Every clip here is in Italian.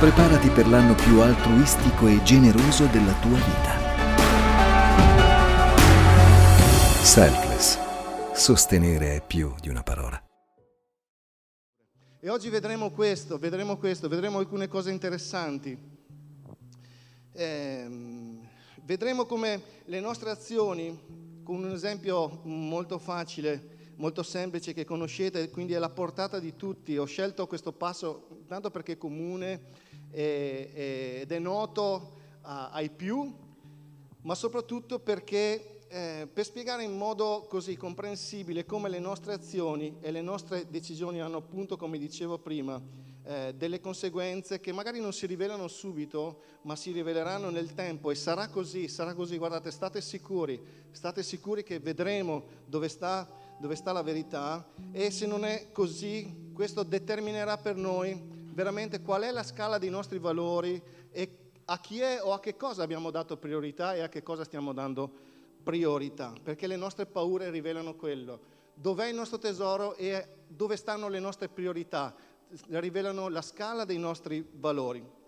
Preparati per l'anno più altruistico e generoso della tua vita. Selfless. Sostenere è più di una parola. E oggi vedremo questo, vedremo questo, vedremo alcune cose interessanti. Eh, vedremo come le nostre azioni, con un esempio molto facile, molto semplice che conoscete, quindi è alla portata di tutti. Ho scelto questo passo tanto perché è comune ed è noto ai più, ma soprattutto perché eh, per spiegare in modo così comprensibile come le nostre azioni e le nostre decisioni hanno appunto, come dicevo prima, eh, delle conseguenze che magari non si rivelano subito, ma si riveleranno nel tempo e sarà così, sarà così, guardate, state sicuri, state sicuri che vedremo dove sta, dove sta la verità e se non è così, questo determinerà per noi veramente qual è la scala dei nostri valori e a chi è o a che cosa abbiamo dato priorità e a che cosa stiamo dando priorità, perché le nostre paure rivelano quello. Dov'è il nostro tesoro e dove stanno le nostre priorità? Rivelano la scala dei nostri valori.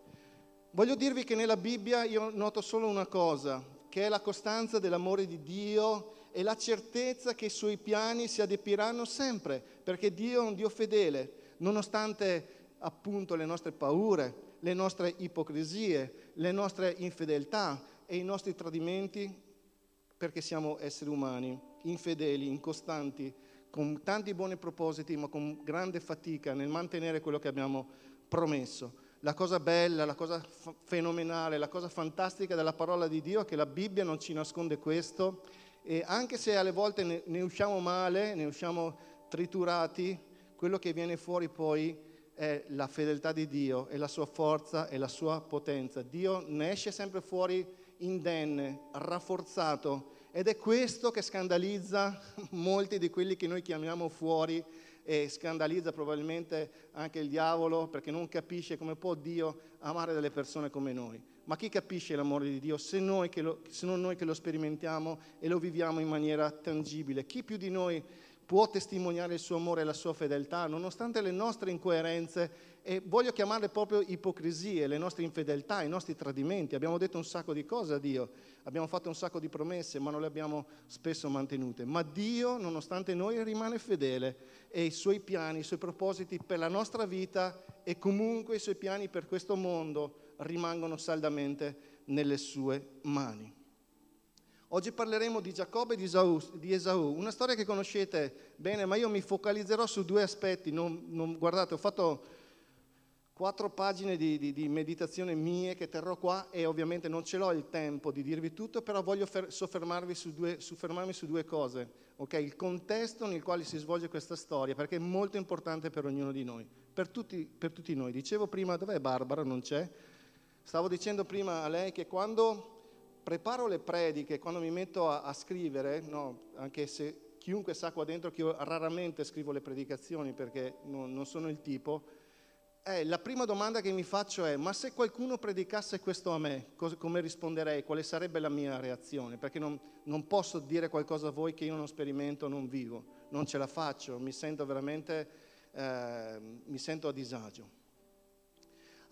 Voglio dirvi che nella Bibbia io noto solo una cosa, che è la costanza dell'amore di Dio e la certezza che i suoi piani si adempiranno sempre, perché Dio è un Dio fedele, nonostante appunto le nostre paure, le nostre ipocrisie, le nostre infedeltà e i nostri tradimenti, perché siamo esseri umani, infedeli, incostanti, con tanti buoni propositi, ma con grande fatica nel mantenere quello che abbiamo promesso. La cosa bella, la cosa f- fenomenale, la cosa fantastica della parola di Dio è che la Bibbia non ci nasconde questo e anche se alle volte ne, ne usciamo male, ne usciamo triturati, quello che viene fuori poi è la fedeltà di Dio, è la sua forza e la sua potenza. Dio ne esce sempre fuori indenne, rafforzato ed è questo che scandalizza molti di quelli che noi chiamiamo fuori e scandalizza probabilmente anche il diavolo perché non capisce come può Dio amare delle persone come noi. Ma chi capisce l'amore di Dio se, lo, se non noi che lo sperimentiamo e lo viviamo in maniera tangibile? Chi più di noi può testimoniare il suo amore e la sua fedeltà, nonostante le nostre incoerenze e voglio chiamarle proprio ipocrisie, le nostre infedeltà, i nostri tradimenti. Abbiamo detto un sacco di cose a Dio, abbiamo fatto un sacco di promesse, ma non le abbiamo spesso mantenute. Ma Dio, nonostante noi, rimane fedele e i suoi piani, i suoi propositi per la nostra vita e comunque i suoi piani per questo mondo rimangono saldamente nelle sue mani. Oggi parleremo di Giacobbe e di Esau, di Esau, una storia che conoscete bene, ma io mi focalizzerò su due aspetti. Non, non, guardate, ho fatto quattro pagine di, di, di, meditazione mie che terrò qua e ovviamente non ce l'ho il tempo di dirvi tutto, però voglio fer, soffermarvi su due, soffermarmi su due cose. Okay? Il contesto nel quale si svolge questa storia, perché è molto importante per ognuno di noi, per tutti, per tutti noi. Dicevo prima, dov'è Barbara? Non c'è? Stavo dicendo prima a lei che quando preparo le prediche, quando mi metto a, a scrivere, no, anche se chiunque sa qua dentro che io raramente scrivo le predicazioni perché non, non sono il tipo, eh, la prima domanda che mi faccio è, ma se qualcuno predicasse questo a me, cosa, come risponderei? Quale sarebbe la mia reazione? Perché non, non, posso dire qualcosa a voi che io non sperimento, non vivo, non ce la faccio, mi sento veramente, eh, mi sento a disagio.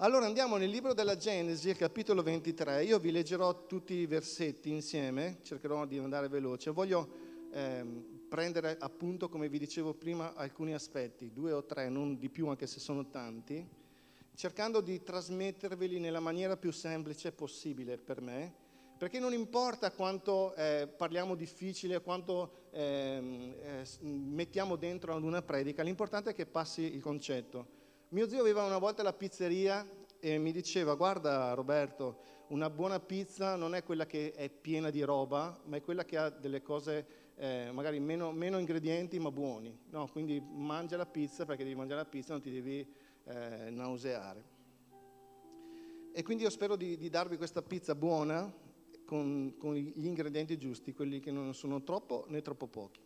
Allora andiamo nel libro della Genesi, capitolo 23. Io vi leggerò tutti i versetti insieme, cercherò di andare veloce. Voglio eh, prendere appunto, come vi dicevo prima, alcuni aspetti, due o tre, non di più anche se sono tanti, cercando di trasmetterveli nella maniera più semplice possibile per me, perché non importa quanto eh, parliamo difficile, quanto eh, mettiamo dentro ad una predica, l'importante è che passi il concetto. Mio zio aveva una volta la pizzeria e mi diceva, guarda Roberto, una buona pizza non è quella che è piena di roba, ma è quella che ha delle cose eh, magari meno, meno, ingredienti ma buoni. No, quindi mangia la pizza perché devi mangiare la pizza, non ti devi eh, nauseare. E quindi io spero di, di darvi questa pizza buona con, con gli ingredienti giusti, quelli che non sono troppo né troppo pochi.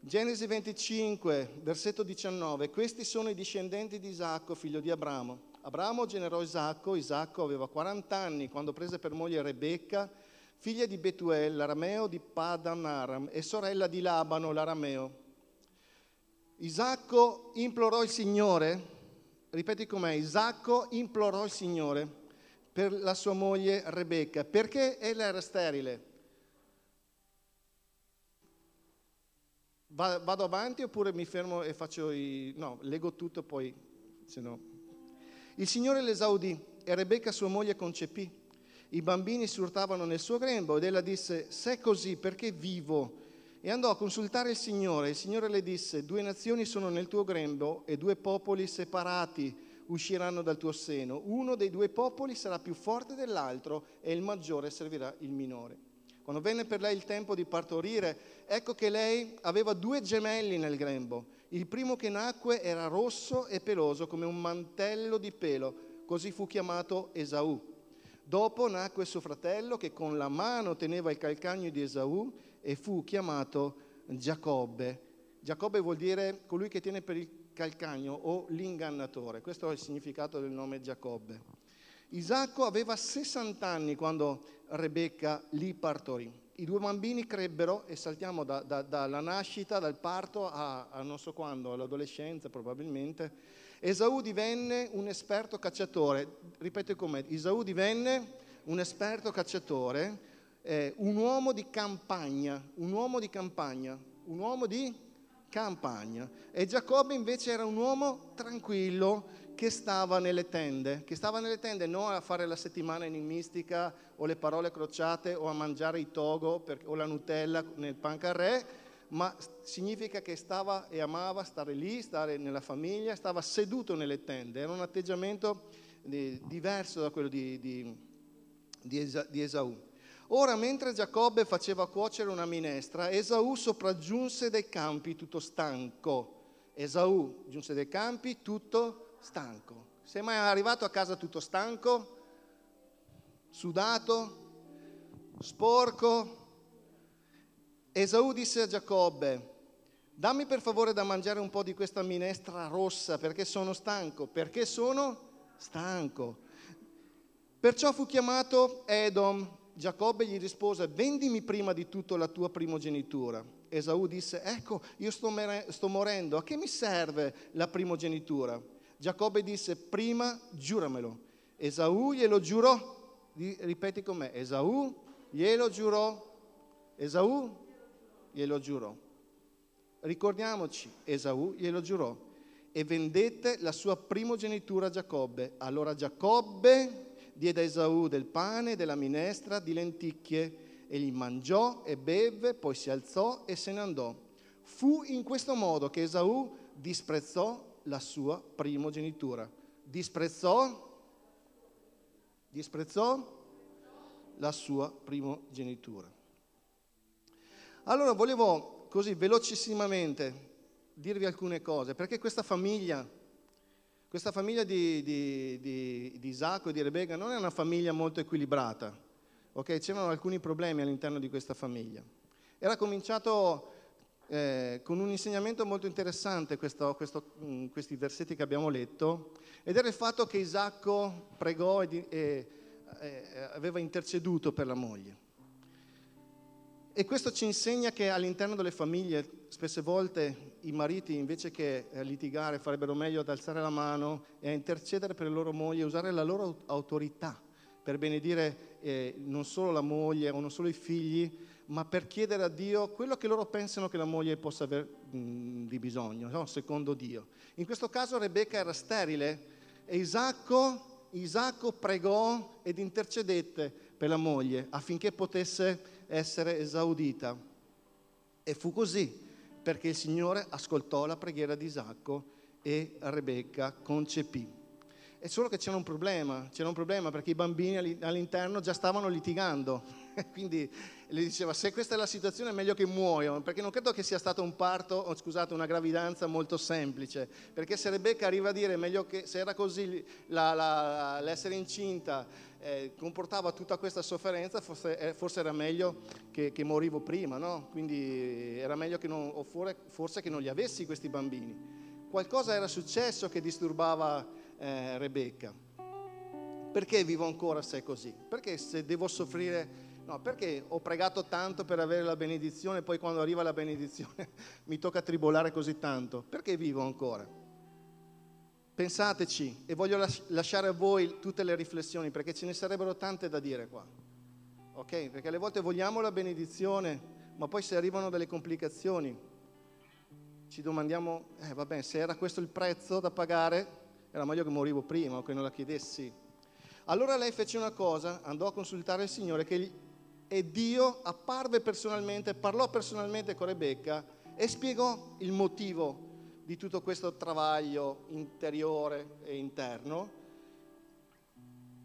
Genesi 25, versetto 19. Questi sono i discendenti di Isacco, figlio di Abramo. Abramo generò Isacco, Isacco aveva 40 anni quando prese per moglie Rebecca, figlia di Betuel, l'arameo di Padan Aram e sorella di Labano, l'arameo. Isacco implorò il Signore ripeti com'è, Isacco implorò il Signore per la sua moglie Rebecca, perché ella era sterile. Vado avanti oppure mi fermo e faccio i... no, leggo tutto poi, se no... Il Signore l'esaudì e Rebecca sua moglie concepì. I bambini si urtavano nel suo grembo ed ella disse, se è così, perché vivo? E andò a consultare il Signore. Il Signore le disse, due nazioni sono nel tuo grembo e due popoli separati usciranno dal tuo seno. Uno dei due popoli sarà più forte dell'altro e il maggiore servirà il minore. Quando venne per lei il tempo di partorire, ecco che lei aveva due gemelli nel grembo. Il primo che nacque era rosso e peloso come un mantello di pelo, così fu chiamato Esaù. Dopo nacque suo fratello che con la mano teneva il calcagno di Esaù e fu chiamato Giacobbe. Giacobbe vuol dire colui che tiene per il calcagno o l'ingannatore. Questo è il significato del nome Giacobbe. Isacco aveva 60 anni quando Rebecca li partorì. I due bambini crebbero e saltiamo da, da, dalla nascita, dal parto a, a non so quando, all'adolescenza probabilmente Esaù divenne un esperto cacciatore, ripeto come, Esaù divenne un esperto cacciatore, eh, un uomo di campagna, un uomo di campagna, un uomo di campagna. E Giacobbe invece era un uomo tranquillo che stava nelle tende, che stava nelle tende non a fare la settimana enigmistica o le parole crociate o a mangiare i togo per, o la Nutella nel pancarré, ma significa che stava e amava stare lì, stare nella famiglia, stava seduto nelle tende, era un atteggiamento di, diverso da quello di, di, di Esaù. Ora, mentre Giacobbe faceva cuocere una minestra, Esaù sopraggiunse dai campi tutto stanco. Esaù giunse dai campi tutto stanco. Sei mai arrivato a casa tutto stanco? Sudato? Sporco? Esaù disse a Giacobbe, dammi per favore da mangiare un po' di questa minestra rossa perché sono stanco, perché sono stanco. Perciò fu chiamato Edom. Giacobbe gli rispose, vendimi prima di tutto la tua primogenitura. Esaù disse, ecco, io sto, sto morendo, a che mi serve la primogenitura? Giacobbe disse, prima giuramelo. Esaù glielo giurò, ripeti con me, Esaù glielo giurò. Esaù glielo giurò. Ricordiamoci, Esaù glielo giurò e vendette la sua primogenitura a Giacobbe. Allora Giacobbe diede a Esaù del pane, della minestra, di lenticchie, e gli mangiò e beve, poi si alzò e se ne andò. Fu in questo modo che Esaù disprezzò la sua primogenitura. Disprezzò, disprezzò la sua primogenitura. Allora volevo così velocissimamente dirvi alcune cose, perché questa famiglia, questa famiglia di, di, di, di Isacco e di Rebecca non è una famiglia molto equilibrata, ok? C'erano alcuni problemi all'interno di questa famiglia. Era cominciato eh, con un insegnamento molto interessante questo, questo, mm, questi versetti che abbiamo letto, ed era il fatto che Isacco pregò e, e, e aveva interceduto per la moglie. E questo ci insegna che all'interno delle famiglie spesse volte i mariti invece che eh, litigare farebbero meglio ad alzare la mano e a intercedere per le loro mogli, usare la loro autorità per benedire eh, non solo la moglie o non solo i figli, ma per chiedere a Dio quello che loro pensano che la moglie possa avere di bisogno, no? secondo Dio. In questo caso Rebecca era sterile e Isacco, Isacco pregò ed intercedette per la moglie affinché potesse essere esaudita. E fu così, perché il Signore ascoltò la preghiera di Isacco e Rebecca concepì. È solo che c'era un problema, c'era un problema perché i bambini all'interno già stavano litigando. Quindi le diceva, se questa è la situazione è meglio che muoiono, perché non credo che sia stato un parto, oh, scusate, una gravidanza molto semplice, perché se Rebecca arriva a dire, meglio che se era così la, la, l'essere incinta eh, comportava tutta questa sofferenza, forse, eh, forse era meglio che, che, morivo prima, no? Quindi era meglio che non, forse che non li avessi questi bambini. Qualcosa era successo che disturbava eh, Rebecca. Perché vivo ancora se è così? Perché se devo soffrire... No, perché ho pregato tanto per avere la benedizione e poi quando arriva la benedizione mi tocca tribolare così tanto? Perché vivo ancora? Pensateci e voglio lasciare a voi tutte le riflessioni perché ce ne sarebbero tante da dire qua. Ok? Perché alle volte vogliamo la benedizione, ma poi se arrivano delle complicazioni ci domandiamo, eh vabbè, se era questo il prezzo da pagare, era meglio che morivo prima o che non la chiedessi. Allora lei fece una cosa, andò a consultare il Signore che, e Dio apparve personalmente, parlò personalmente con Rebecca e spiegò il motivo di tutto questo travaglio interiore e interno,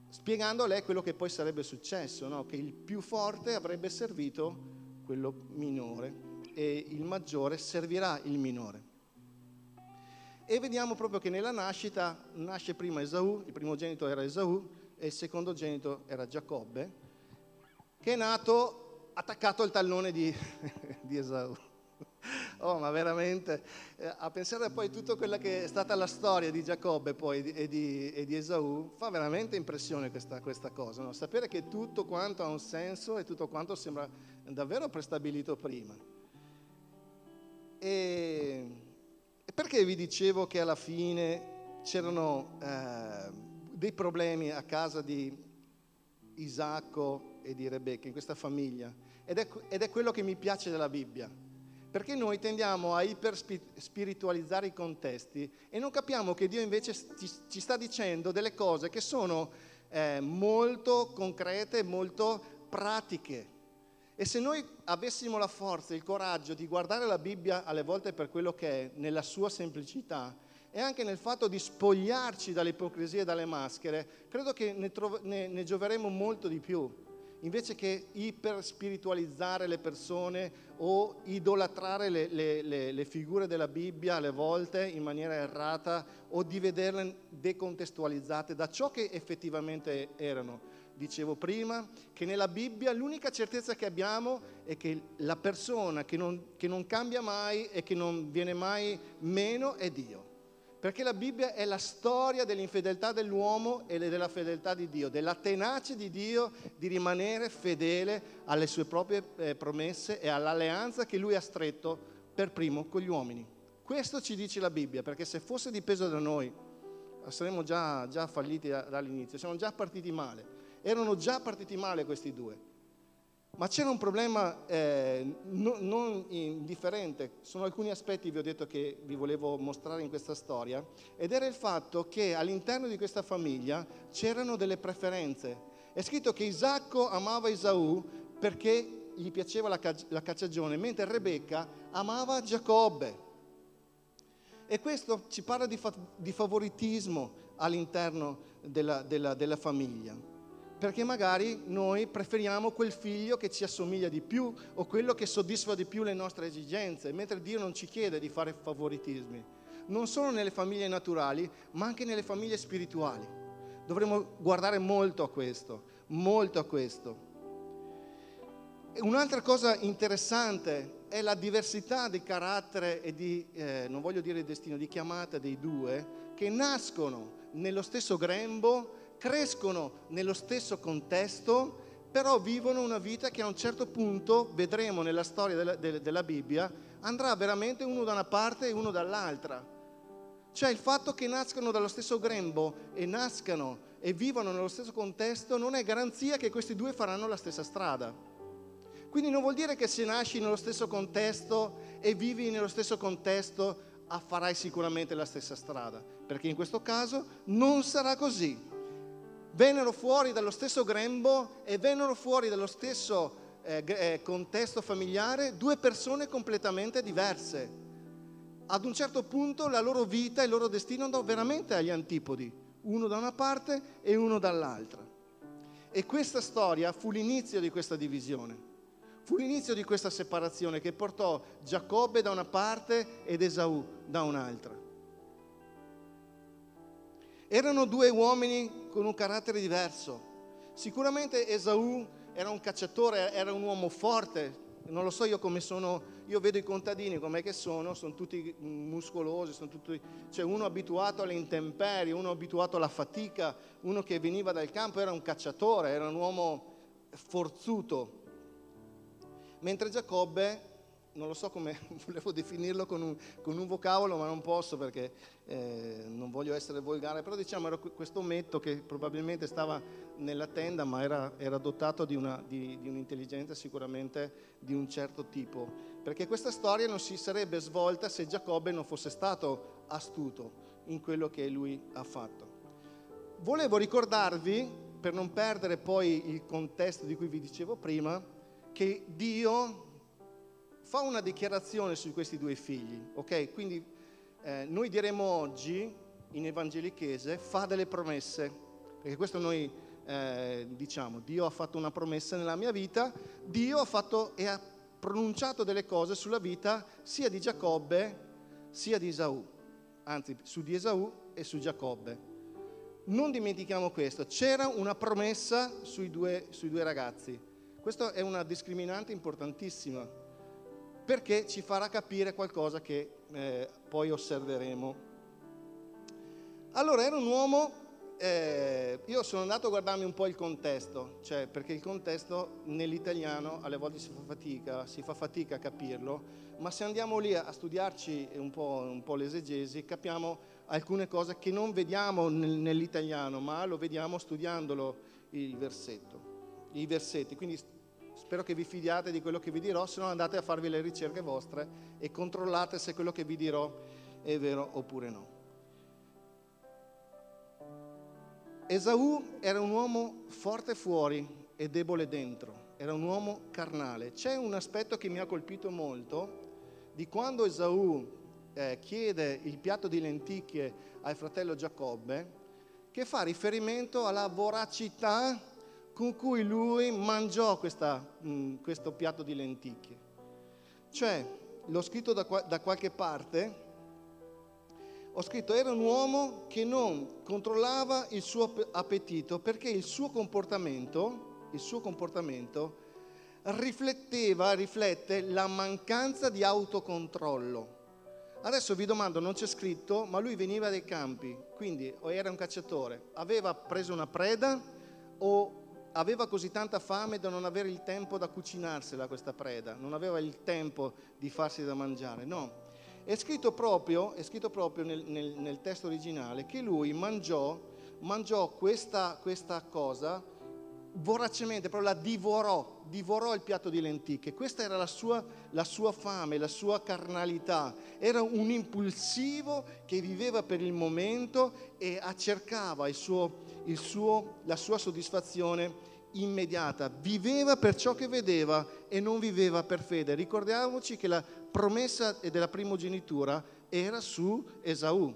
spiegando a lei quello che poi sarebbe successo, no? che il più forte avrebbe servito quello minore e il maggiore servirà il minore. E vediamo proprio che nella nascita nasce prima Esaù, il primogenito era Esaù e il secondogenito era Giacobbe, che è nato attaccato al tallone di, di Esaù. Oh, ma veramente, eh, a pensare poi a tutta quella che è stata la storia di Giacobbe poi, e, di, e di Esaù, fa veramente impressione questa, questa cosa, no? sapere che tutto quanto ha un senso e tutto quanto sembra davvero prestabilito prima. E, perché vi dicevo che alla fine c'erano eh, dei problemi a casa di Isacco e di Rebecca, in questa famiglia? Ed è, ed è quello che mi piace della Bibbia perché noi tendiamo a iperspiritualizzare i contesti e non capiamo che Dio invece ci, sta dicendo delle cose che sono eh, molto concrete, molto pratiche. E se noi avessimo la forza, il coraggio di guardare la Bibbia alle volte per quello che è, nella sua semplicità, e anche nel fatto di spogliarci dall'ipocrisia e dalle maschere, credo che ne, trov- ne, ne gioveremo molto di più invece che iperspiritualizzare le persone o idolatrare le, le, le, le, figure della Bibbia alle volte in maniera errata o di vederle decontestualizzate da ciò che effettivamente erano. Dicevo prima che nella Bibbia l'unica certezza che abbiamo è che la persona che non, che non cambia mai e che non viene mai meno è Dio. Perché la Bibbia è la storia dell'infedeltà dell'uomo e della fedeltà di Dio, della tenacia di Dio di rimanere fedele alle sue proprie eh, promesse e all'alleanza che lui ha stretto per primo con gli uomini. Questo ci dice la Bibbia, perché se fosse dipeso da noi saremmo già, già falliti dall'inizio, siamo già partiti male. Erano già partiti male questi due. Ma c'era un problema eh, no, non indifferente, sono alcuni aspetti, vi ho detto, che vi volevo mostrare in questa storia, ed era il fatto che all'interno di questa famiglia c'erano delle preferenze. È scritto che Isacco amava Esaù perché gli piaceva la, la cacciagione, mentre Rebecca amava Giacobbe. E questo ci parla di, fa- di favoritismo all'interno della, della, della famiglia perché magari noi preferiamo quel figlio che ci assomiglia di più o quello che soddisfa di più le nostre esigenze, mentre Dio non ci chiede di fare favoritismi, non solo nelle famiglie naturali, ma anche nelle famiglie spirituali. Dovremmo guardare molto a questo, molto a questo. Un'altra cosa interessante è la diversità di carattere e di, eh, non voglio dire destino, di chiamata dei due, che nascono nello stesso grembo, crescono nello stesso contesto, però vivono una vita che a un certo punto, vedremo nella storia della, della, della Bibbia, andrà veramente uno da una parte e uno dall'altra. Cioè il fatto che nascano dallo stesso grembo e nascano e vivano nello stesso contesto non è garanzia che questi due faranno la stessa strada. Quindi non vuol dire che se nasci nello stesso contesto e vivi nello stesso contesto farai sicuramente la stessa strada, perché in questo caso non sarà così vennero fuori dallo stesso grembo e vennero fuori dallo stesso eh, eh, contesto familiare due persone completamente diverse. Ad un certo punto la loro vita e il loro destino andò veramente agli antipodi, uno da una parte e uno dall'altra. E questa storia fu l'inizio di questa divisione, fu l'inizio di questa separazione che portò Giacobbe da una parte ed Esaù da un'altra. Erano due uomini con un carattere diverso. Sicuramente Esaù era un cacciatore, era un uomo forte. Non lo so io come sono, io vedo i contadini com'è che sono, sono tutti muscolosi, sono tutti, cioè uno abituato alle intemperie, uno abituato alla fatica, uno che veniva dal campo era un cacciatore, era un uomo forzuto. Mentre Giacobbe non lo so come volevo definirlo con un, con un, vocabolo, ma non posso perché eh, non voglio essere volgare, però diciamo era questo ometto che probabilmente stava nella tenda, ma era, era dotato di, una, di, di, un'intelligenza sicuramente di un certo tipo, perché questa storia non si sarebbe svolta se Giacobbe non fosse stato astuto in quello che lui ha fatto. Volevo ricordarvi, per non perdere poi il contesto di cui vi dicevo prima, che Dio fa una dichiarazione su questi due figli, ok? Quindi eh, noi diremo oggi in evangelichese fa delle promesse, perché questo noi eh, diciamo, Dio ha fatto una promessa nella mia vita, Dio ha fatto e ha pronunciato delle cose sulla vita sia di Giacobbe sia di Esaù, anzi su di Esaù e su Giacobbe. Non dimentichiamo questo, c'era una promessa sui due, sui due ragazzi. Questa è una discriminante importantissima perché ci farà capire qualcosa che eh, poi osserveremo. Allora era un uomo, eh, io sono andato a guardarmi un po' il contesto, cioè perché il contesto nell'italiano alle volte si fa fatica, si fa fatica a capirlo, ma se andiamo lì a studiarci un po', un po l'esegesi capiamo alcune cose che non vediamo nell'italiano, ma lo vediamo studiandolo il versetto, i versetti. Quindi Spero che vi fidiate di quello che vi dirò, se no andate a farvi le ricerche vostre e controllate se quello che vi dirò è vero oppure no. Esaù era un uomo forte fuori e debole dentro, era un uomo carnale. C'è un aspetto che mi ha colpito molto di quando Esaù eh, chiede il piatto di lenticchie al fratello Giacobbe, che fa riferimento alla voracità con cui lui mangiò questa, mm, questo piatto di lenticchie. Cioè, l'ho scritto da, da qualche parte, ho scritto era un uomo che non controllava il suo appetito perché il suo comportamento, il suo comportamento rifletteva, riflette la mancanza di autocontrollo. Adesso vi domando, non c'è scritto, ma lui veniva dai campi, quindi o era un cacciatore, aveva preso una preda o aveva così tanta fame da non avere il tempo da cucinarsela questa preda, non aveva il tempo di farsi da mangiare, no. È scritto proprio, è scritto proprio nel, nel, nel, testo originale che lui mangiò, mangiò questa, questa cosa voracemente, proprio la divorò, divorò il piatto di lenticchie. Questa era la sua, la sua, fame, la sua carnalità. Era un impulsivo che viveva per il momento e cercava il suo, suo, la sua soddisfazione immediata, viveva per ciò che vedeva e non viveva per fede. Ricordiamoci che la promessa della primogenitura era su Esaù.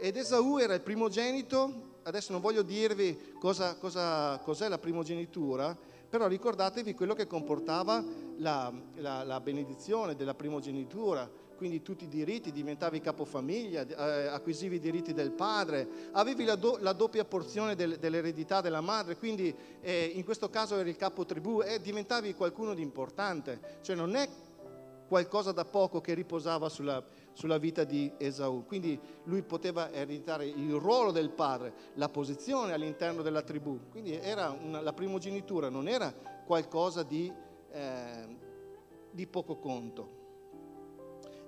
Ed Esaù era il primogenito, adesso non voglio dirvi cosa, cosa, cos'è la primogenitura, però ricordatevi quello che comportava la, la, la benedizione della primogenitura, quindi tutti i diritti, diventavi capofamiglia, eh, acquisivi i diritti del padre, avevi la, do, la doppia porzione del, dell'eredità della madre, quindi eh, in questo caso eri il capo tribù e diventavi qualcuno di importante, cioè non è qualcosa da poco che riposava sulla, sulla vita di Esaù. Quindi lui poteva ereditare il ruolo del padre, la posizione all'interno della tribù. Quindi una, la primogenitura non era qualcosa di, eh, di poco conto.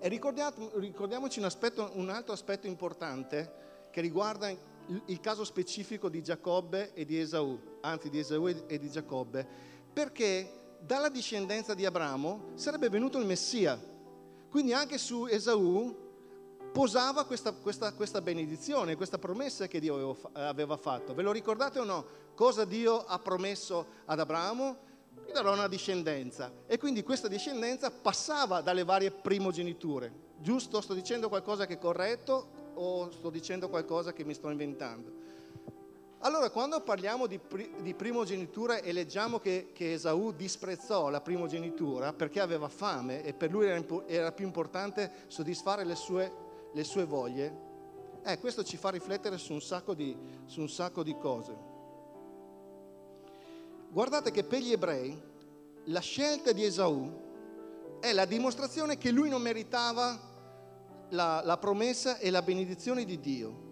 E ricordiamoci un, aspetto, un altro aspetto importante che riguarda il caso specifico di Giacobbe e di Esaù, anzi di Esaù e di Giacobbe, perché dalla discendenza di Abramo sarebbe venuto il Messia. Quindi anche su Esaù posava questa, questa, questa benedizione, questa promessa che Dio aveva fatto. Ve lo ricordate o no? Cosa Dio ha promesso ad Abramo? Gli darò una discendenza. E quindi questa discendenza passava dalle varie primogeniture. Giusto? Sto dicendo qualcosa che è corretto o sto dicendo qualcosa che mi sto inventando? Allora, quando parliamo di, di primogenitura e leggiamo che, che, Esaù disprezzò la primogenitura perché aveva fame e per lui era, era più importante soddisfare le sue, le sue voglie, eh, questo ci fa riflettere su un sacco di, su un sacco di cose. Guardate che per gli ebrei la scelta di Esaù è la dimostrazione che lui non meritava la, la promessa e la benedizione di Dio.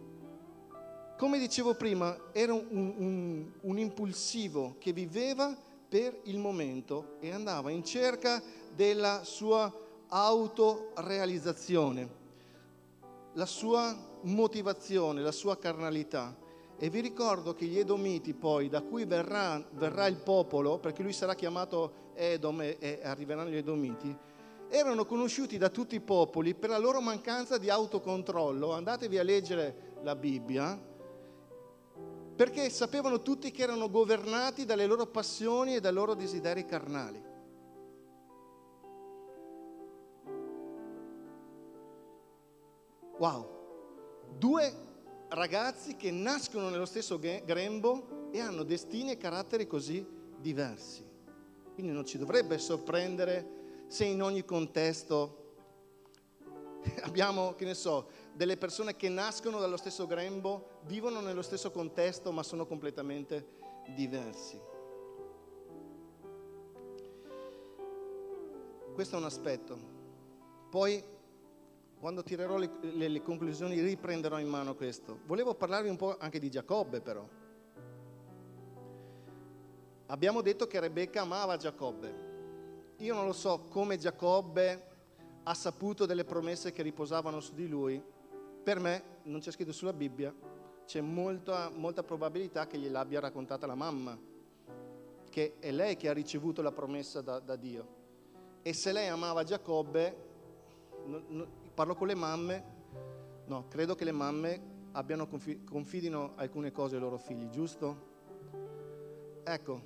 Come dicevo prima, era un, un, un impulsivo che viveva per il momento e andava in cerca della sua autorealizzazione, la sua motivazione, la sua carnalità. E vi ricordo che gli Edomiti poi, da cui verrà, verrà il popolo, perché lui sarà chiamato Edom e, e arriveranno gli Edomiti, erano conosciuti da tutti i popoli per la loro mancanza di autocontrollo. Andatevi a leggere la Bibbia, perché sapevano tutti che erano governati dalle loro passioni e dai loro desideri carnali. Wow, due ragazzi che nascono nello stesso grembo e hanno destini e caratteri così diversi. Quindi non ci dovrebbe sorprendere se in ogni contesto abbiamo, che ne so, delle persone che nascono dallo stesso grembo, vivono nello stesso contesto, ma sono completamente diversi. Questo è un aspetto. Poi, quando tirerò le, le, le conclusioni, riprenderò in mano questo. Volevo parlarvi un po' anche di Giacobbe, però. Abbiamo detto che Rebecca amava Giacobbe. Io non lo so come Giacobbe ha saputo delle promesse che riposavano su di lui. Per me, non c'è scritto sulla Bibbia, c'è molta, molta probabilità che gliel'abbia raccontata la mamma, che è lei che ha ricevuto la promessa da, da Dio. E se lei amava Giacobbe, parlo con le mamme, no, credo che le mamme abbiano confi- confidino alcune cose ai loro figli, giusto? Ecco,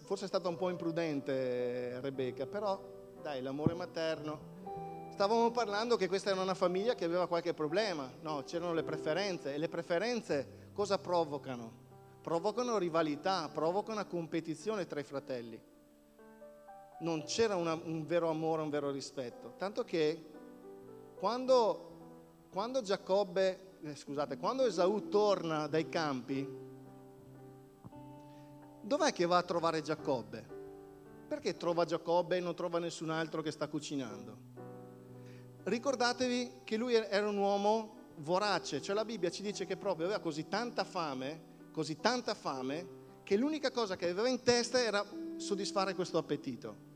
forse è stata un po' imprudente Rebecca, però dai, l'amore materno. Stavamo parlando che questa era una famiglia che aveva qualche problema, no, c'erano le preferenze e le preferenze cosa provocano? Provocano rivalità, provocano competizione tra i fratelli. Non c'era una, un vero amore, un vero rispetto, tanto che quando, quando Giacobbe, eh, scusate, quando Esaù torna dai campi, dov'è che va a trovare Giacobbe? Perché trova Giacobbe e non trova nessun altro che sta cucinando? Ricordatevi che lui era un uomo vorace, cioè la Bibbia ci dice che proprio aveva così tanta fame, così tanta fame, che l'unica cosa che aveva in testa era soddisfare questo appetito.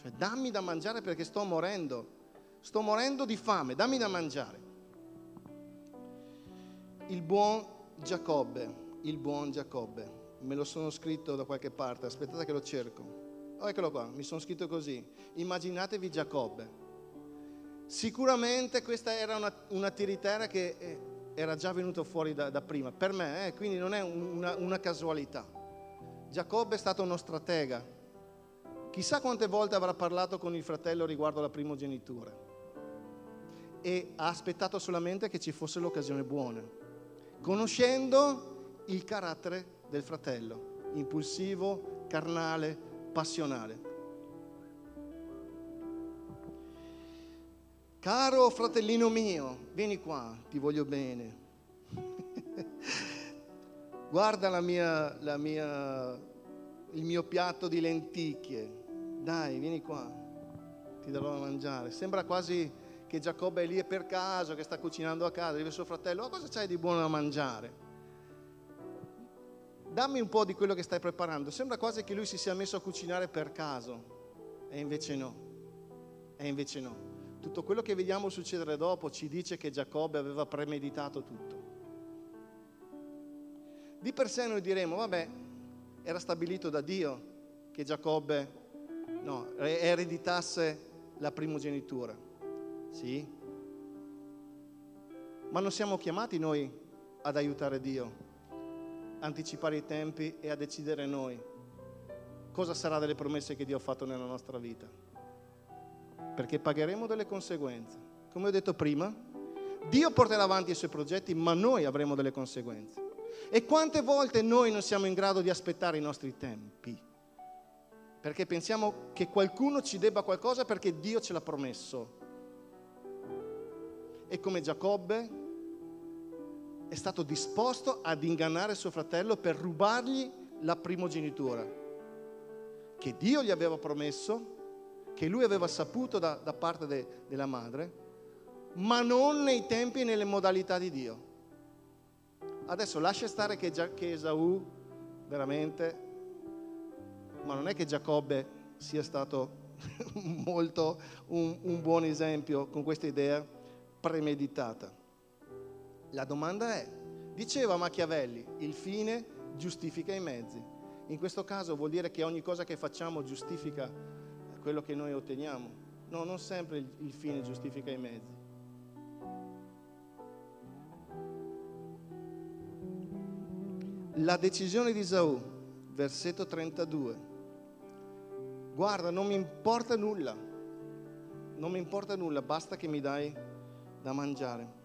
Cioè dammi da mangiare perché sto morendo, sto morendo di fame, dammi da mangiare. Il buon Giacobbe, il buon Giacobbe me lo sono scritto da qualche parte, aspettate che lo cerco. Oh, eccolo qua, mi sono scritto così. Immaginatevi Giacobbe. Sicuramente questa era una, una tiritera che eh, era già venuta fuori da, da prima, per me, eh, quindi non è una, una casualità. Giacobbe è stato uno stratega. Chissà quante volte avrà parlato con il fratello riguardo alla primogenitura. E ha aspettato solamente che ci fosse l'occasione buona, conoscendo il carattere del fratello, impulsivo, carnale, passionale. Caro fratellino mio, vieni qua, ti voglio bene. Guarda la mia, la mia, il mio piatto di lenticchie. Dai, vieni qua, ti darò da mangiare. Sembra quasi che Giacobbe è lì per caso, che sta cucinando a casa, dice suo fratello, oh, cosa c'hai di buono da mangiare? dammi un po' di quello che stai preparando. Sembra quasi che lui si sia messo a cucinare per caso. E invece no. E invece no. Tutto quello che vediamo succedere dopo ci dice che Giacobbe aveva premeditato tutto. Di per sé noi diremo, vabbè, era stabilito da Dio che Giacobbe no, ereditasse la primogenitura. Sì? Ma non siamo chiamati noi ad aiutare Dio anticipare i tempi e a decidere noi cosa sarà delle promesse che Dio ha fatto nella nostra vita. Perché pagheremo delle conseguenze. Come ho detto prima, Dio porterà avanti i suoi progetti, ma noi avremo delle conseguenze. E quante volte noi non siamo in grado di aspettare i nostri tempi? Perché pensiamo che qualcuno ci debba qualcosa perché Dio ce l'ha promesso. E come Giacobbe è stato disposto ad ingannare suo fratello per rubargli la primogenitura, che Dio gli aveva promesso, che lui aveva saputo da, da parte de, della madre, ma non nei tempi e nelle modalità di Dio. Adesso lascia stare che, che Esaù veramente, ma non è che Giacobbe sia stato molto un, un buon esempio con questa idea premeditata. La domanda è, diceva Machiavelli, il fine giustifica i mezzi. In questo caso vuol dire che ogni cosa che facciamo giustifica quello che noi otteniamo. No, non sempre il, fine giustifica i mezzi. La decisione di Isaù, versetto 32. Guarda, non mi importa nulla, non mi importa nulla, basta che mi dai da mangiare.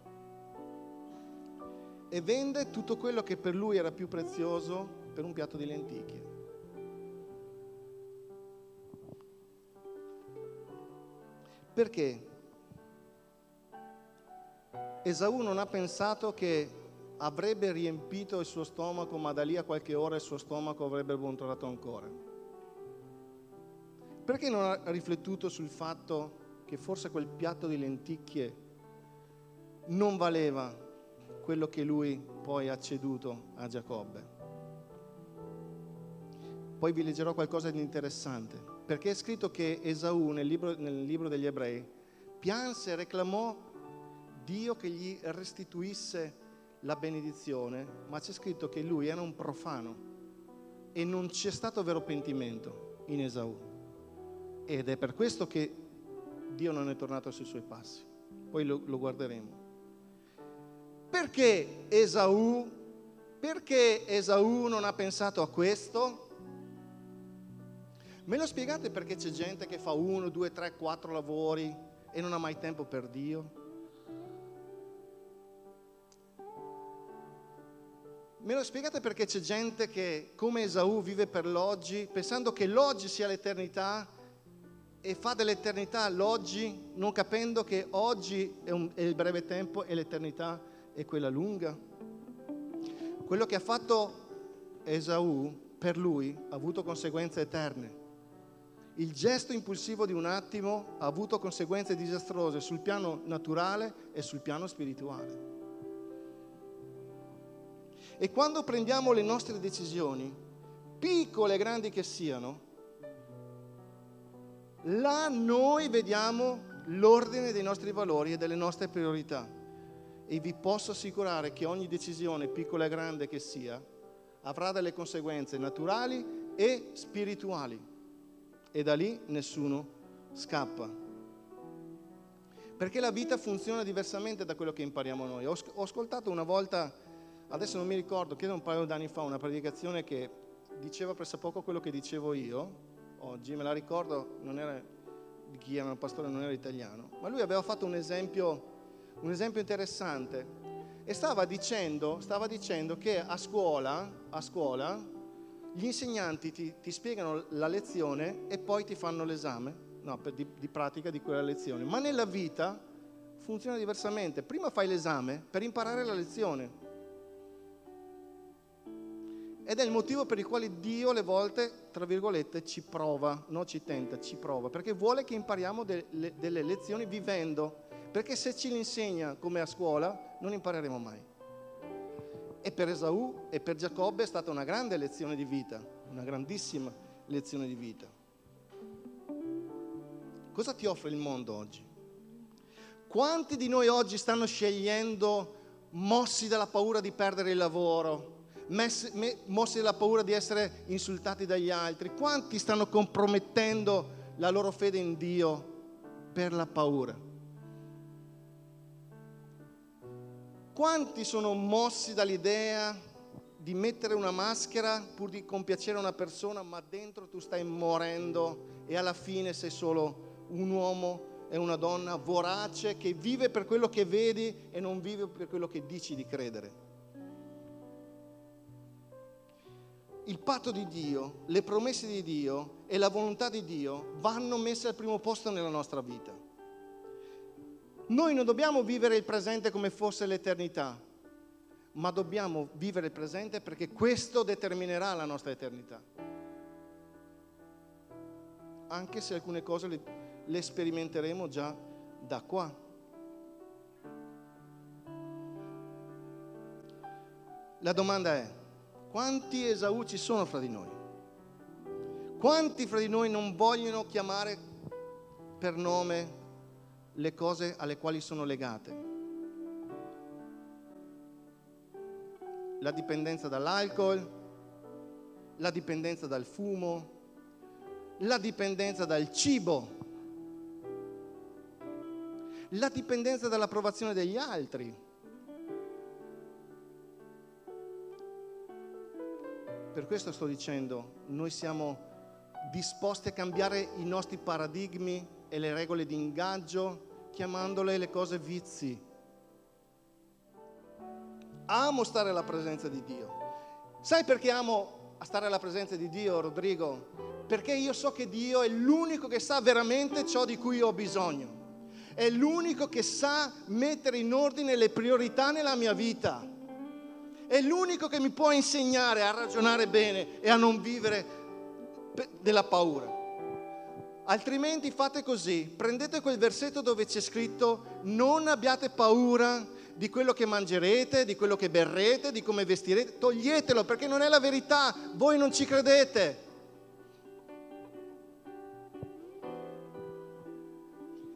E vende tutto quello che per lui era più prezioso per un piatto di lenticchie. Perché? Esaù non ha pensato che avrebbe riempito il suo stomaco, ma da lì a qualche ora il suo stomaco avrebbe brontolato ancora. Perché non ha riflettuto sul fatto che forse quel piatto di lenticchie non valeva quello che lui poi ha ceduto a Giacobbe? Poi vi leggerò qualcosa di interessante, perché è scritto che Esaù nel libro, nel libro degli ebrei pianse e reclamò Dio che gli restituisse la benedizione, ma c'è scritto che lui era un profano e non c'è stato vero pentimento in Esaù. Ed è per questo che Dio non è tornato sui suoi passi. Poi lo, lo guarderemo. Perché Esaù? Perché Esaù non ha pensato a questo? Me lo spiegate perché c'è gente che fa uno, due, tre, quattro lavori e non ha mai tempo per Dio? Me lo spiegate perché c'è gente che, come Esaù, vive per l'oggi, pensando che l'oggi sia l'eternità e fa dell'eternità l'oggi, non capendo che oggi è, un, è il breve tempo e l'eternità è quella lunga? Quello che ha fatto Esaù per lui ha avuto conseguenze eterne. Il gesto impulsivo di un attimo ha avuto conseguenze disastrose sul piano naturale e sul piano spirituale. E quando prendiamo le nostre decisioni, piccole e grandi che siano, là noi vediamo l'ordine dei nostri valori e delle nostre priorità. E vi posso assicurare che ogni decisione, piccola e grande che sia, avrà delle conseguenze naturali e spirituali. E da lì nessuno scappa. Perché la vita funziona diversamente da quello che impariamo noi. Ho, ascoltato una volta adesso non mi ricordo, credo un paio d'anni fa, una predicazione che diceva pressappoco quello che dicevo io, oggi me la ricordo, non era di chi era un pastore, non era italiano, ma lui aveva fatto un esempio, un esempio interessante. E stava dicendo, stava dicendo che a scuola, a scuola gli insegnanti ti, ti, spiegano la lezione e poi ti fanno l'esame. No, di, di pratica di quella lezione, ma nella vita funziona diversamente, prima fai l'esame per imparare la lezione. Ed è il motivo per il quale Dio alle volte, tra virgolette, ci prova, non ci tenta, ci prova, perché vuole che impariamo delle, delle lezioni vivendo, perché se ci insegna come a scuola non impareremo mai. E per Esaù e per Giacobbe è stata una grande lezione di vita, una grandissima lezione di vita. Cosa ti offre il mondo oggi? Quanti di noi oggi stanno scegliendo, mossi dalla paura di perdere il lavoro, mossi dalla paura di essere insultati dagli altri? Quanti stanno compromettendo la loro fede in Dio per la paura? Quanti sono mossi dall'idea di mettere una maschera pur di compiacere una persona, ma dentro tu stai morendo e alla fine sei solo un uomo e una donna vorace che vive per quello che vedi e non vive per quello che dici di credere? il patto di Dio, le promesse di Dio e la volontà di Dio vanno messe al primo posto nella nostra vita. Noi non dobbiamo vivere il presente come fosse l'eternità, ma dobbiamo vivere il presente perché questo determinerà la nostra eternità. Anche se alcune cose le, le sperimenteremo già da qua. La domanda è, quanti Esaù ci sono fra di noi? Quanti fra di noi non vogliono chiamare per nome le cose alle quali sono legate. La dipendenza dall'alcol, la dipendenza dal fumo, la dipendenza dal cibo, la dipendenza dall'approvazione degli altri. Per questo sto dicendo, noi siamo disposti a cambiare i nostri paradigmi e le regole di ingaggio, chiamandole le cose vizi. Amo stare alla presenza di Dio. Sai perché amo stare alla presenza di Dio, Rodrigo? Perché io so che Dio è l'unico che sa veramente ciò di cui ho bisogno. È l'unico che sa mettere in ordine le priorità nella mia vita. È l'unico che mi può insegnare a ragionare bene e a non vivere della paura. Altrimenti fate così, prendete quel versetto dove c'è scritto non abbiate paura di quello che mangerete, di quello che berrete, di come vestirete, toglietelo perché non è la verità, voi non ci credete.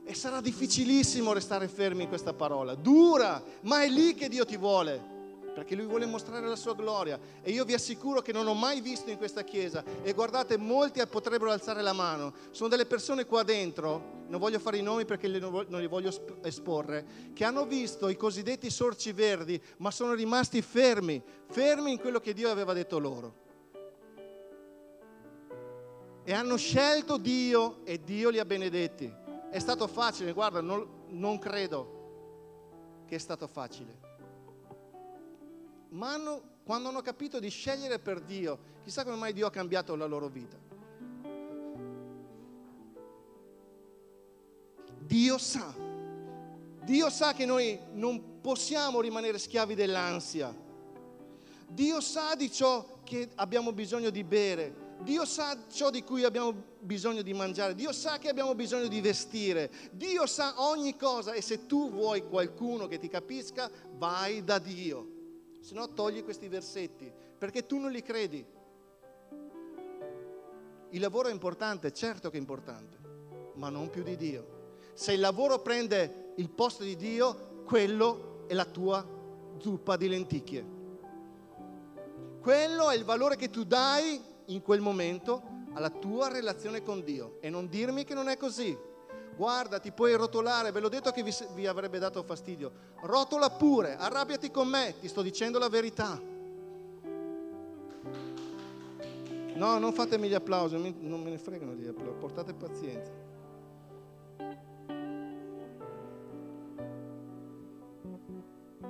E sarà difficilissimo restare fermi in questa parola, dura, ma è lì che Dio ti vuole perché lui vuole mostrare la sua gloria. E io vi assicuro che non ho mai visto in questa chiesa, e guardate, molti potrebbero alzare la mano, sono delle persone qua dentro, non voglio fare i nomi perché non li voglio esporre, che hanno visto i cosiddetti sorci verdi, ma sono rimasti fermi, fermi in quello che Dio aveva detto loro. E hanno scelto Dio e Dio li ha benedetti. È stato facile, guarda, non, non credo che è stato facile ma hanno, quando hanno capito di scegliere per Dio, chissà come mai Dio ha cambiato la loro vita. Dio sa, Dio sa che noi non possiamo rimanere schiavi dell'ansia. Dio sa di ciò che abbiamo bisogno di bere. Dio sa ciò di cui abbiamo bisogno di mangiare. Dio sa che abbiamo bisogno di vestire. Dio sa ogni cosa e se tu vuoi qualcuno che ti capisca, vai da Dio se no togli questi versetti, perché tu non li credi. Il lavoro è importante, certo che è importante, ma non più di Dio. Se il lavoro prende il posto di Dio, quello è la tua zuppa di lenticchie. Quello è il valore che tu dai in quel momento alla tua relazione con Dio e non dirmi che non è così guarda, ti puoi rotolare, ve l'ho detto che vi, vi avrebbe dato fastidio, rotola pure, arrabbiati con me, ti sto dicendo la verità. No, non fatemi gli applausi, non me ne fregano gli applausi, portate pazienza.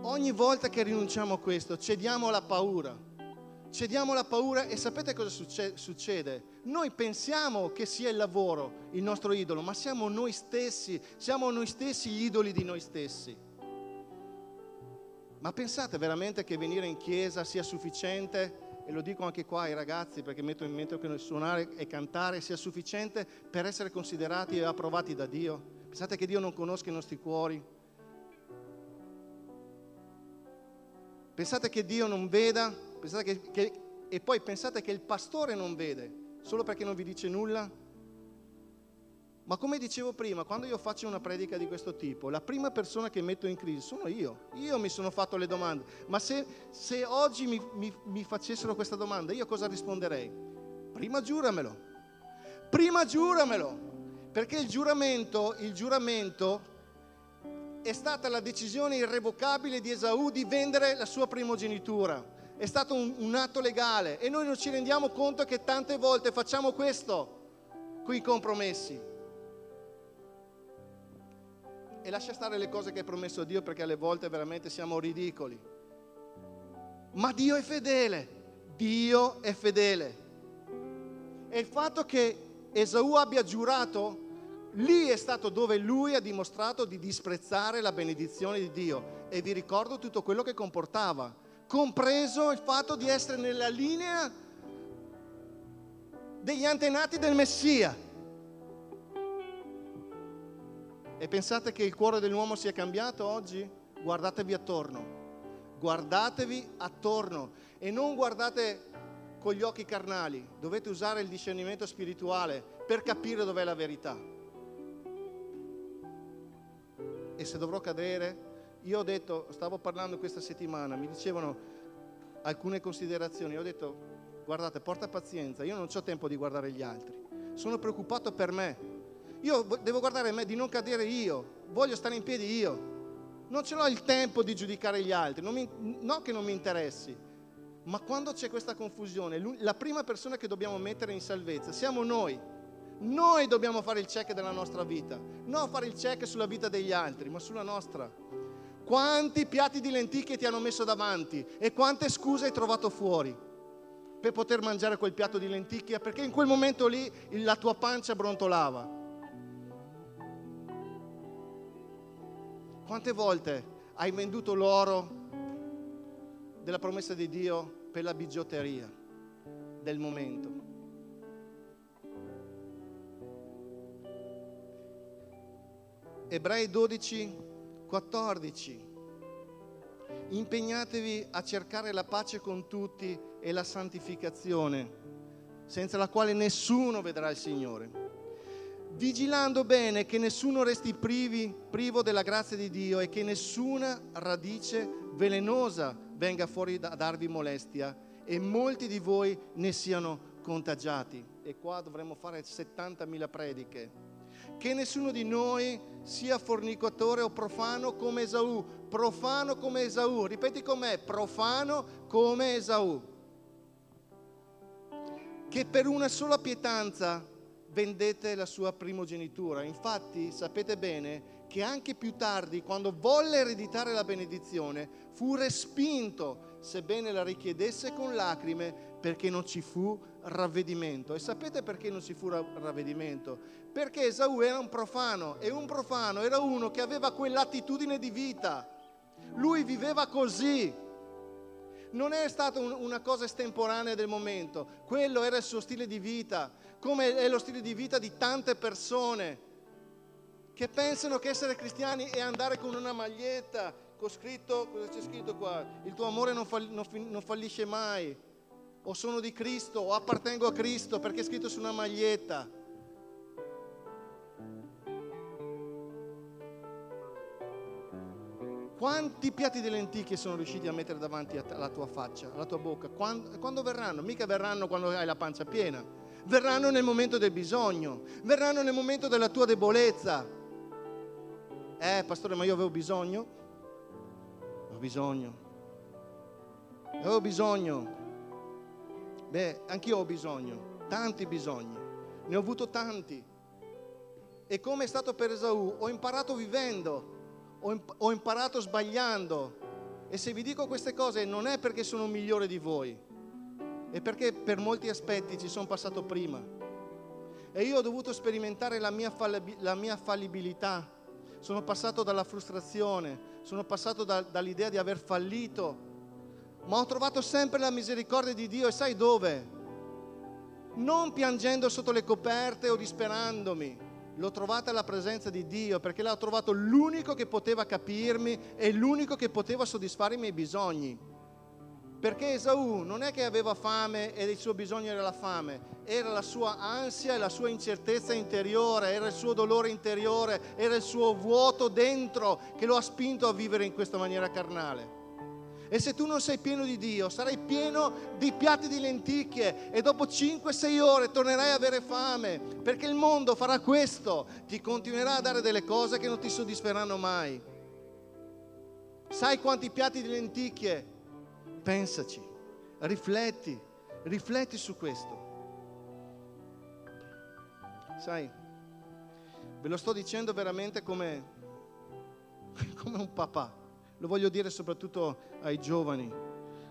Ogni volta che rinunciamo a questo, cediamo alla paura cediamo la paura e sapete cosa succede? Noi pensiamo che sia il lavoro il nostro idolo, ma siamo noi stessi, siamo noi stessi gli idoli di noi stessi. Ma pensate veramente che venire in chiesa sia sufficiente? E lo dico anche qua ai ragazzi perché metto in mente che suonare e cantare sia sufficiente per essere considerati e approvati da Dio? Pensate che Dio non conosca i nostri cuori? Pensate che Dio non veda che, che, e poi pensate che il pastore non vede solo perché non vi dice nulla? Ma come dicevo prima, quando io faccio una predica di questo tipo, la prima persona che metto in crisi sono io. Io mi sono fatto le domande. Ma se, se oggi mi, mi, mi facessero questa domanda, io cosa risponderei? Prima giuramelo. Prima giuramelo. Perché il giuramento, il giuramento è stata la decisione irrevocabile di Esaù di vendere la sua primogenitura è stato un, un, atto legale e noi non ci rendiamo conto che tante volte facciamo questo con i compromessi. E lascia stare le cose che hai promesso a Dio perché alle volte veramente siamo ridicoli. Ma Dio è fedele, Dio è fedele. E il fatto che Esaù abbia giurato, lì è stato dove lui ha dimostrato di disprezzare la benedizione di Dio. E vi ricordo tutto quello che comportava compreso il fatto di essere nella linea degli antenati del Messia. E pensate che il cuore dell'uomo sia cambiato oggi? Guardatevi attorno, guardatevi attorno e non guardate con gli occhi carnali, dovete usare il discernimento spirituale per capire dov'è la verità. e se dovrò cadere, io ho detto, stavo parlando questa settimana, mi dicevano alcune considerazioni, ho detto, guardate, porta pazienza, io non ho tempo di guardare gli altri, sono preoccupato per me. Io devo guardare me, di non cadere io, voglio stare in piedi io. Non ce l'ho il tempo di giudicare gli altri, non, mi, no che non mi interessi, ma quando c'è questa confusione, la prima persona che dobbiamo mettere in salvezza siamo noi. Noi dobbiamo fare il check della nostra vita, non fare il check sulla vita degli altri, ma sulla nostra. Quanti piatti di lenticchie ti hanno messo davanti e quante scuse hai trovato fuori per poter mangiare quel piatto di lenticchia? Perché in quel momento lì la tua pancia brontolava. Quante volte hai venduto l'oro della promessa di Dio per la bigiotteria del momento. Ebrei 12, 14. Impegnatevi a cercare la pace con tutti e la santificazione, senza la quale nessuno vedrà il Signore. Vigilando bene che nessuno resti privi, privo della grazia di Dio e che nessuna radice velenosa venga fuori a darvi molestia e molti di voi ne siano contagiati. E qua dovremmo fare 70.000 prediche. Che nessuno di noi sia fornicatore o profano come Esaù. Profano come Esaù. Ripeti con me, profano come Esaù. Che per una sola pietanza vendete la sua primogenitura. Infatti sapete bene che anche più tardi, quando volle ereditare la benedizione, fu respinto, sebbene la richiedesse con lacrime, perché non ci fu ravvedimento. E sapete perché non ci fu ravvedimento? Perché Esaù era un profano e un profano era uno che aveva quell'attitudine di vita. Lui viveva così. Non è stata una cosa estemporanea del momento, quello era il suo stile di vita, come è lo stile di vita di tante persone che pensano che essere cristiani è andare con una maglietta scritto, cosa c'è scritto qua? Il tuo amore non, fall, non, non fallisce mai, o sono di Cristo, o appartengo a Cristo perché è scritto su una maglietta. Quanti piatti di lenticchie sono riusciti a mettere davanti alla tua faccia, alla tua bocca? Quando, quando, verranno? Mica verranno quando hai la pancia piena. Verranno nel momento del bisogno, verranno nel momento della tua debolezza, eh, pastore, ma io avevo bisogno? Ho bisogno. Avevo bisogno. Beh, anch'io ho bisogno, tanti bisogni. Ne ho avuto tanti. E come è stato per Esaù, ho imparato vivendo, ho, imp- ho imparato sbagliando. E se vi dico queste cose non è perché sono migliore di voi, è perché per molti aspetti ci sono passato prima. E io ho dovuto sperimentare la mia, la mia fallibilità sono passato dalla frustrazione, sono passato da, dall'idea di aver fallito, ma ho trovato sempre la misericordia di Dio e sai dove? Non piangendo sotto le coperte o disperandomi, l'ho trovata la presenza di Dio perché l'ho trovato l'unico che poteva capirmi e l'unico che poteva soddisfare i miei bisogni. Perché Esaù non è che aveva fame e il suo bisogno era la fame, era la sua ansia e la sua incertezza interiore, era il suo dolore interiore, era il suo vuoto dentro che lo ha spinto a vivere in questa maniera carnale. E se tu non sei pieno di Dio, sarai pieno di piatti di lenticchie e dopo 5-6 ore tornerai a avere fame, perché il mondo farà questo, ti continuerà a dare delle cose che non ti soddisferanno mai. Sai quanti piatti di lenticchie pensaci, rifletti, rifletti su questo. Sai, ve lo sto dicendo veramente come, come un papà, lo voglio dire soprattutto ai giovani,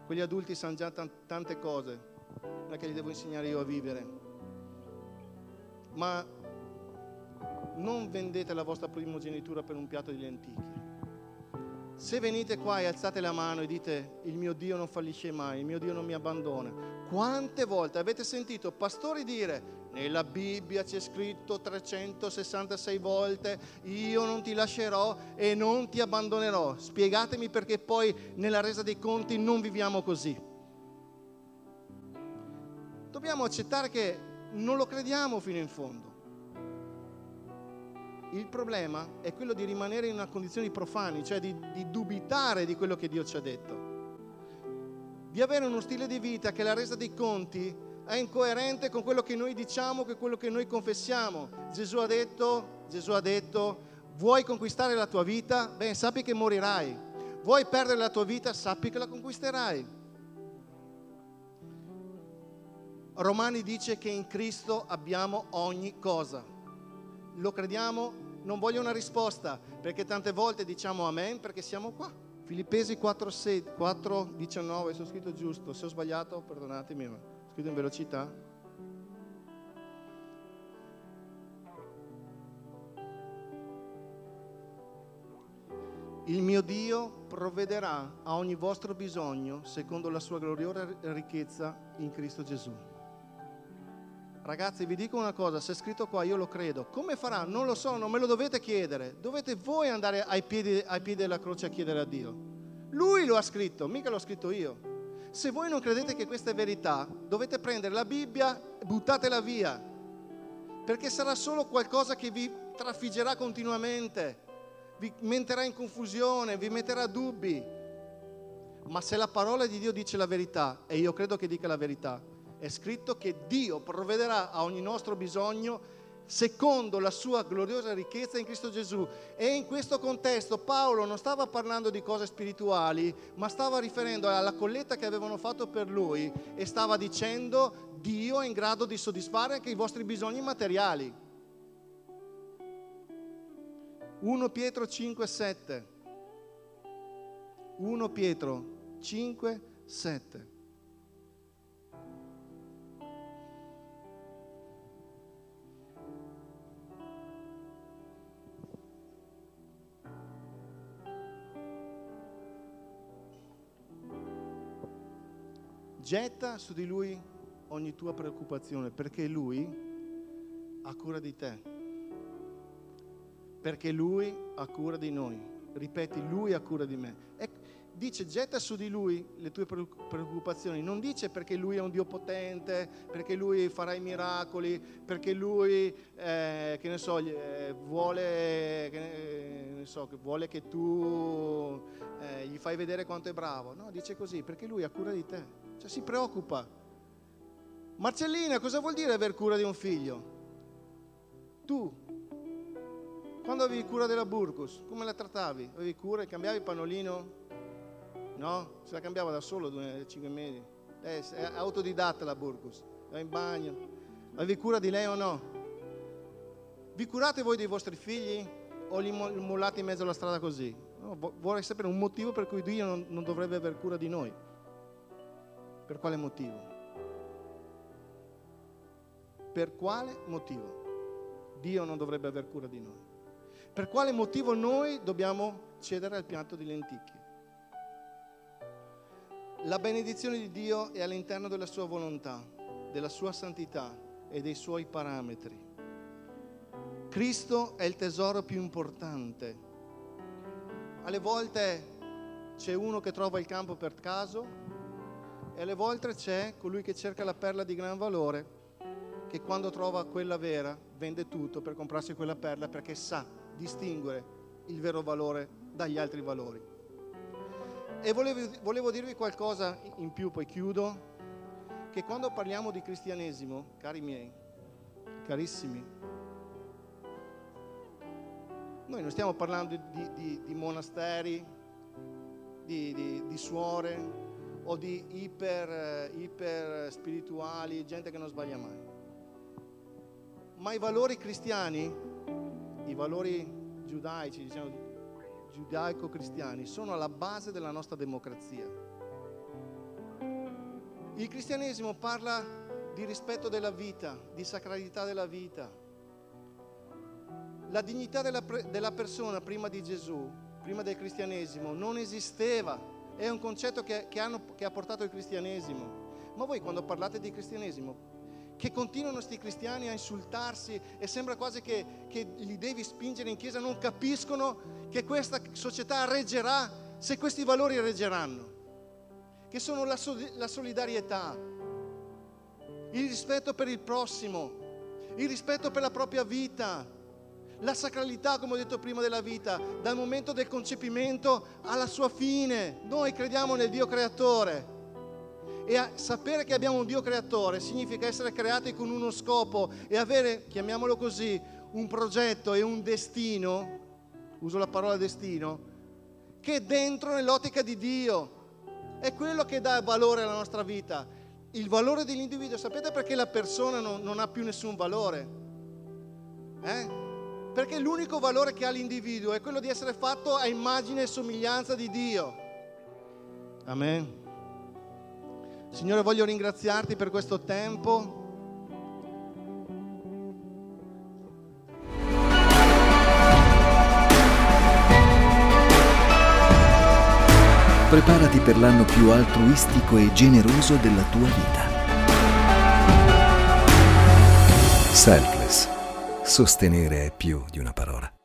quegli adulti sanno già t- tante cose, non è che li devo insegnare io a vivere, ma non vendete la vostra primogenitura per un piatto di lenticchie se venite qua e alzate la mano e dite il mio Dio non fallisce mai, il mio Dio non mi abbandona, quante volte avete sentito pastori dire nella Bibbia c'è scritto 366 volte io non ti lascerò e non ti abbandonerò? Spiegatemi perché poi nella resa dei conti non viviamo così. Dobbiamo accettare che non lo crediamo fino in fondo. Il problema è quello di rimanere in una condizione di profani, cioè di, di dubitare di quello che Dio ci ha detto. Di avere uno stile di vita che la resa dei conti è incoerente con quello che noi diciamo, con quello che noi confessiamo. Gesù ha detto, Gesù ha detto, vuoi conquistare la tua vita? Beh, sappi che morirai. Vuoi perdere la tua vita? Sappi che la conquisterai. Romani dice che in Cristo abbiamo ogni cosa. Lo crediamo? Non voglio una risposta, perché tante volte diciamo amen perché siamo qua. Filippesi 4, 6, 4 19, sono scritto giusto, se ho sbagliato perdonatemi, ma scritto in velocità. Il mio Dio provvederà a ogni vostro bisogno secondo la sua gloriosa ricchezza in Cristo Gesù. Ragazzi, vi dico una cosa, se è scritto qua io lo credo. Come farà? Non lo so, non me lo dovete chiedere. Dovete voi andare ai piedi, ai piedi della croce a chiedere a Dio. Lui lo ha scritto, mica l'ho scritto io. Se voi non credete che questa è verità, dovete prendere la Bibbia e buttatela via. Perché sarà solo qualcosa che vi trafiggerà continuamente, vi metterà in confusione, vi metterà dubbi. Ma se la parola di Dio dice la verità, e io credo che dica la verità, è scritto che Dio provvederà a ogni nostro bisogno secondo la sua gloriosa ricchezza in Cristo Gesù. E in questo contesto Paolo non stava parlando di cose spirituali, ma stava riferendo alla colletta che avevano fatto per lui e stava dicendo Dio è in grado di soddisfare anche i vostri bisogni materiali. 1 Pietro 5, 7. 1 Pietro 5, 7. Getta su di lui ogni tua preoccupazione perché lui ha cura di te. Perché lui ha cura di noi. Ripeti, lui ha cura di me. E dice getta su di lui le tue preoccupazioni. Non dice perché lui è un Dio potente, perché lui farà i miracoli, perché lui, eh, che ne so, eh, vuole, che, ne so, vuole che tu eh, gli fai vedere quanto è bravo. No, dice così, perché lui ha cura di te. Cioè si preoccupa. Marcellina, cosa vuol dire aver cura di un figlio? Tu, quando avevi cura della Burgos, come la trattavi? Avevi cura e cambiavi il pannolino? No? Se la cambiava da solo, due, cinque mesi. Eh, è autodidatta la Burgos, va in bagno. Avevi cura di lei o no? Vi curate voi dei vostri figli o li mollate in mezzo alla strada così? No, vorrei sapere un motivo per cui Dio non, non dovrebbe aver cura di noi. Per quale motivo? Per quale motivo Dio non dovrebbe aver cura di noi? Per quale motivo noi dobbiamo cedere al piatto di lenticchie? La benedizione di Dio è all'interno della sua volontà, della sua santità e dei suoi parametri. Cristo è il tesoro più importante. Alle volte c'è uno che trova il campo per caso, e alle volte c'è colui che cerca la perla di gran valore, che quando trova quella vera vende tutto per comprarsi quella perla perché sa distinguere il vero valore dagli altri valori. E volevo, volevo dirvi qualcosa in più, poi chiudo, che quando parliamo di cristianesimo, cari miei, carissimi, noi non stiamo parlando di, di, di monasteri, di, di suore, o di iper, eh, iper spirituali, gente che non sbaglia mai. Ma i valori cristiani, i valori giudaici, diciamo giudaico-cristiani, sono alla base della nostra democrazia. Il cristianesimo parla di rispetto della vita, di sacralità della vita. La dignità della, della persona prima di Gesù, prima del cristianesimo, non esisteva è un concetto che, che, hanno, che ha portato il cristianesimo. Ma voi quando parlate di cristianesimo, che continuano questi cristiani a insultarsi e sembra quasi che, che, li devi spingere in chiesa, non capiscono che questa società reggerà se questi valori reggeranno, che sono la, la solidarietà, il rispetto per il prossimo, il rispetto per la propria vita, La sacralità, come ho detto prima, della vita, dal momento del concepimento alla sua fine. Noi crediamo nel Dio creatore. E sapere che abbiamo un Dio creatore significa essere creati con uno scopo e avere, chiamiamolo così, un progetto e un destino, uso la parola destino, che è dentro nell'ottica di Dio. È quello che dà valore alla nostra vita. Il valore dell'individuo, sapete perché la persona non, non ha più nessun valore? Eh? Perché l'unico valore che ha l'individuo è quello di essere fatto a immagine e somiglianza di Dio. Amen. Signore, voglio ringraziarti per questo tempo. Preparati per l'anno più altruistico e generoso della tua vita. Selfless. Sostenere è più di una parola.